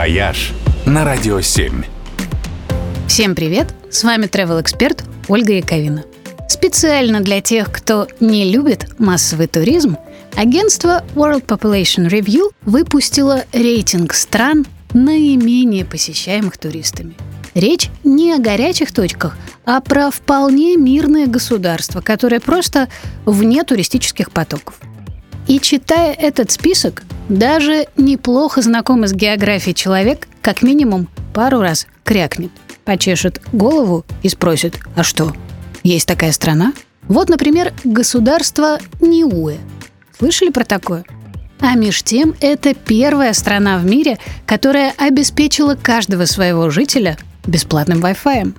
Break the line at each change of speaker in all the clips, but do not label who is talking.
«Вояж» на Радио 7.
Всем привет! С вами travel эксперт Ольга Яковина. Специально для тех, кто не любит массовый туризм, агентство World Population Review выпустило рейтинг стран, наименее посещаемых туристами. Речь не о горячих точках, а про вполне мирное государство, которое просто вне туристических потоков. И читая этот список, даже неплохо знакомый с географией человек как минимум пару раз крякнет, почешет голову и спросит «А что, есть такая страна?» Вот, например, государство Ниуэ. Слышали про такое? А меж тем, это первая страна в мире, которая обеспечила каждого своего жителя бесплатным Wi-Fi.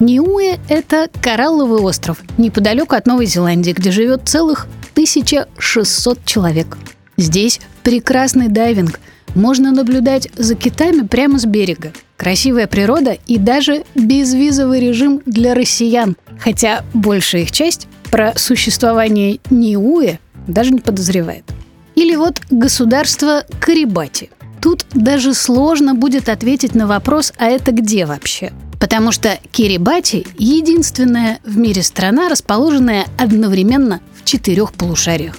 Ниуэ – это коралловый остров неподалеку от Новой Зеландии, где живет целых 1600 человек. Здесь прекрасный дайвинг. Можно наблюдать за китами прямо с берега. Красивая природа и даже безвизовый режим для россиян. Хотя большая их часть про существование Ниуэ даже не подозревает. Или вот государство Карибати. Тут даже сложно будет ответить на вопрос, а это где вообще? Потому что Кирибати – единственная в мире страна, расположенная одновременно четырех полушариях.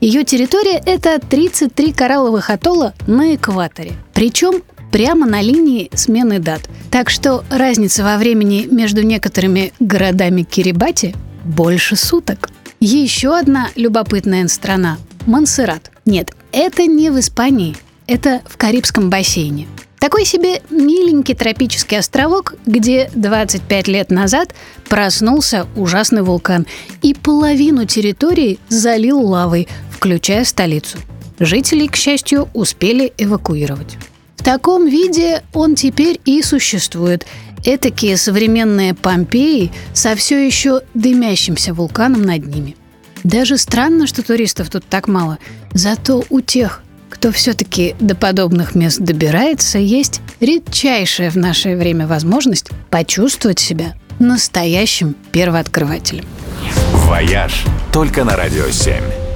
Ее территория – это 33 коралловых атолла на экваторе. Причем прямо на линии смены дат. Так что разница во времени между некоторыми городами Кирибати больше суток. Еще одна любопытная страна – Монсеррат. Нет, это не в Испании, это в Карибском бассейне. Такой себе миленький тропический островок, где 25 лет назад проснулся ужасный вулкан и половину территории залил лавой, включая столицу. Жителей, к счастью, успели эвакуировать. В таком виде он теперь и существует. Этакие современные Помпеи со все еще дымящимся вулканом над ними. Даже странно, что туристов тут так мало. Зато у тех, кто все-таки до подобных мест добирается, есть редчайшая в наше время возможность почувствовать себя настоящим первооткрывателем.
«Вояж» только на «Радио 7».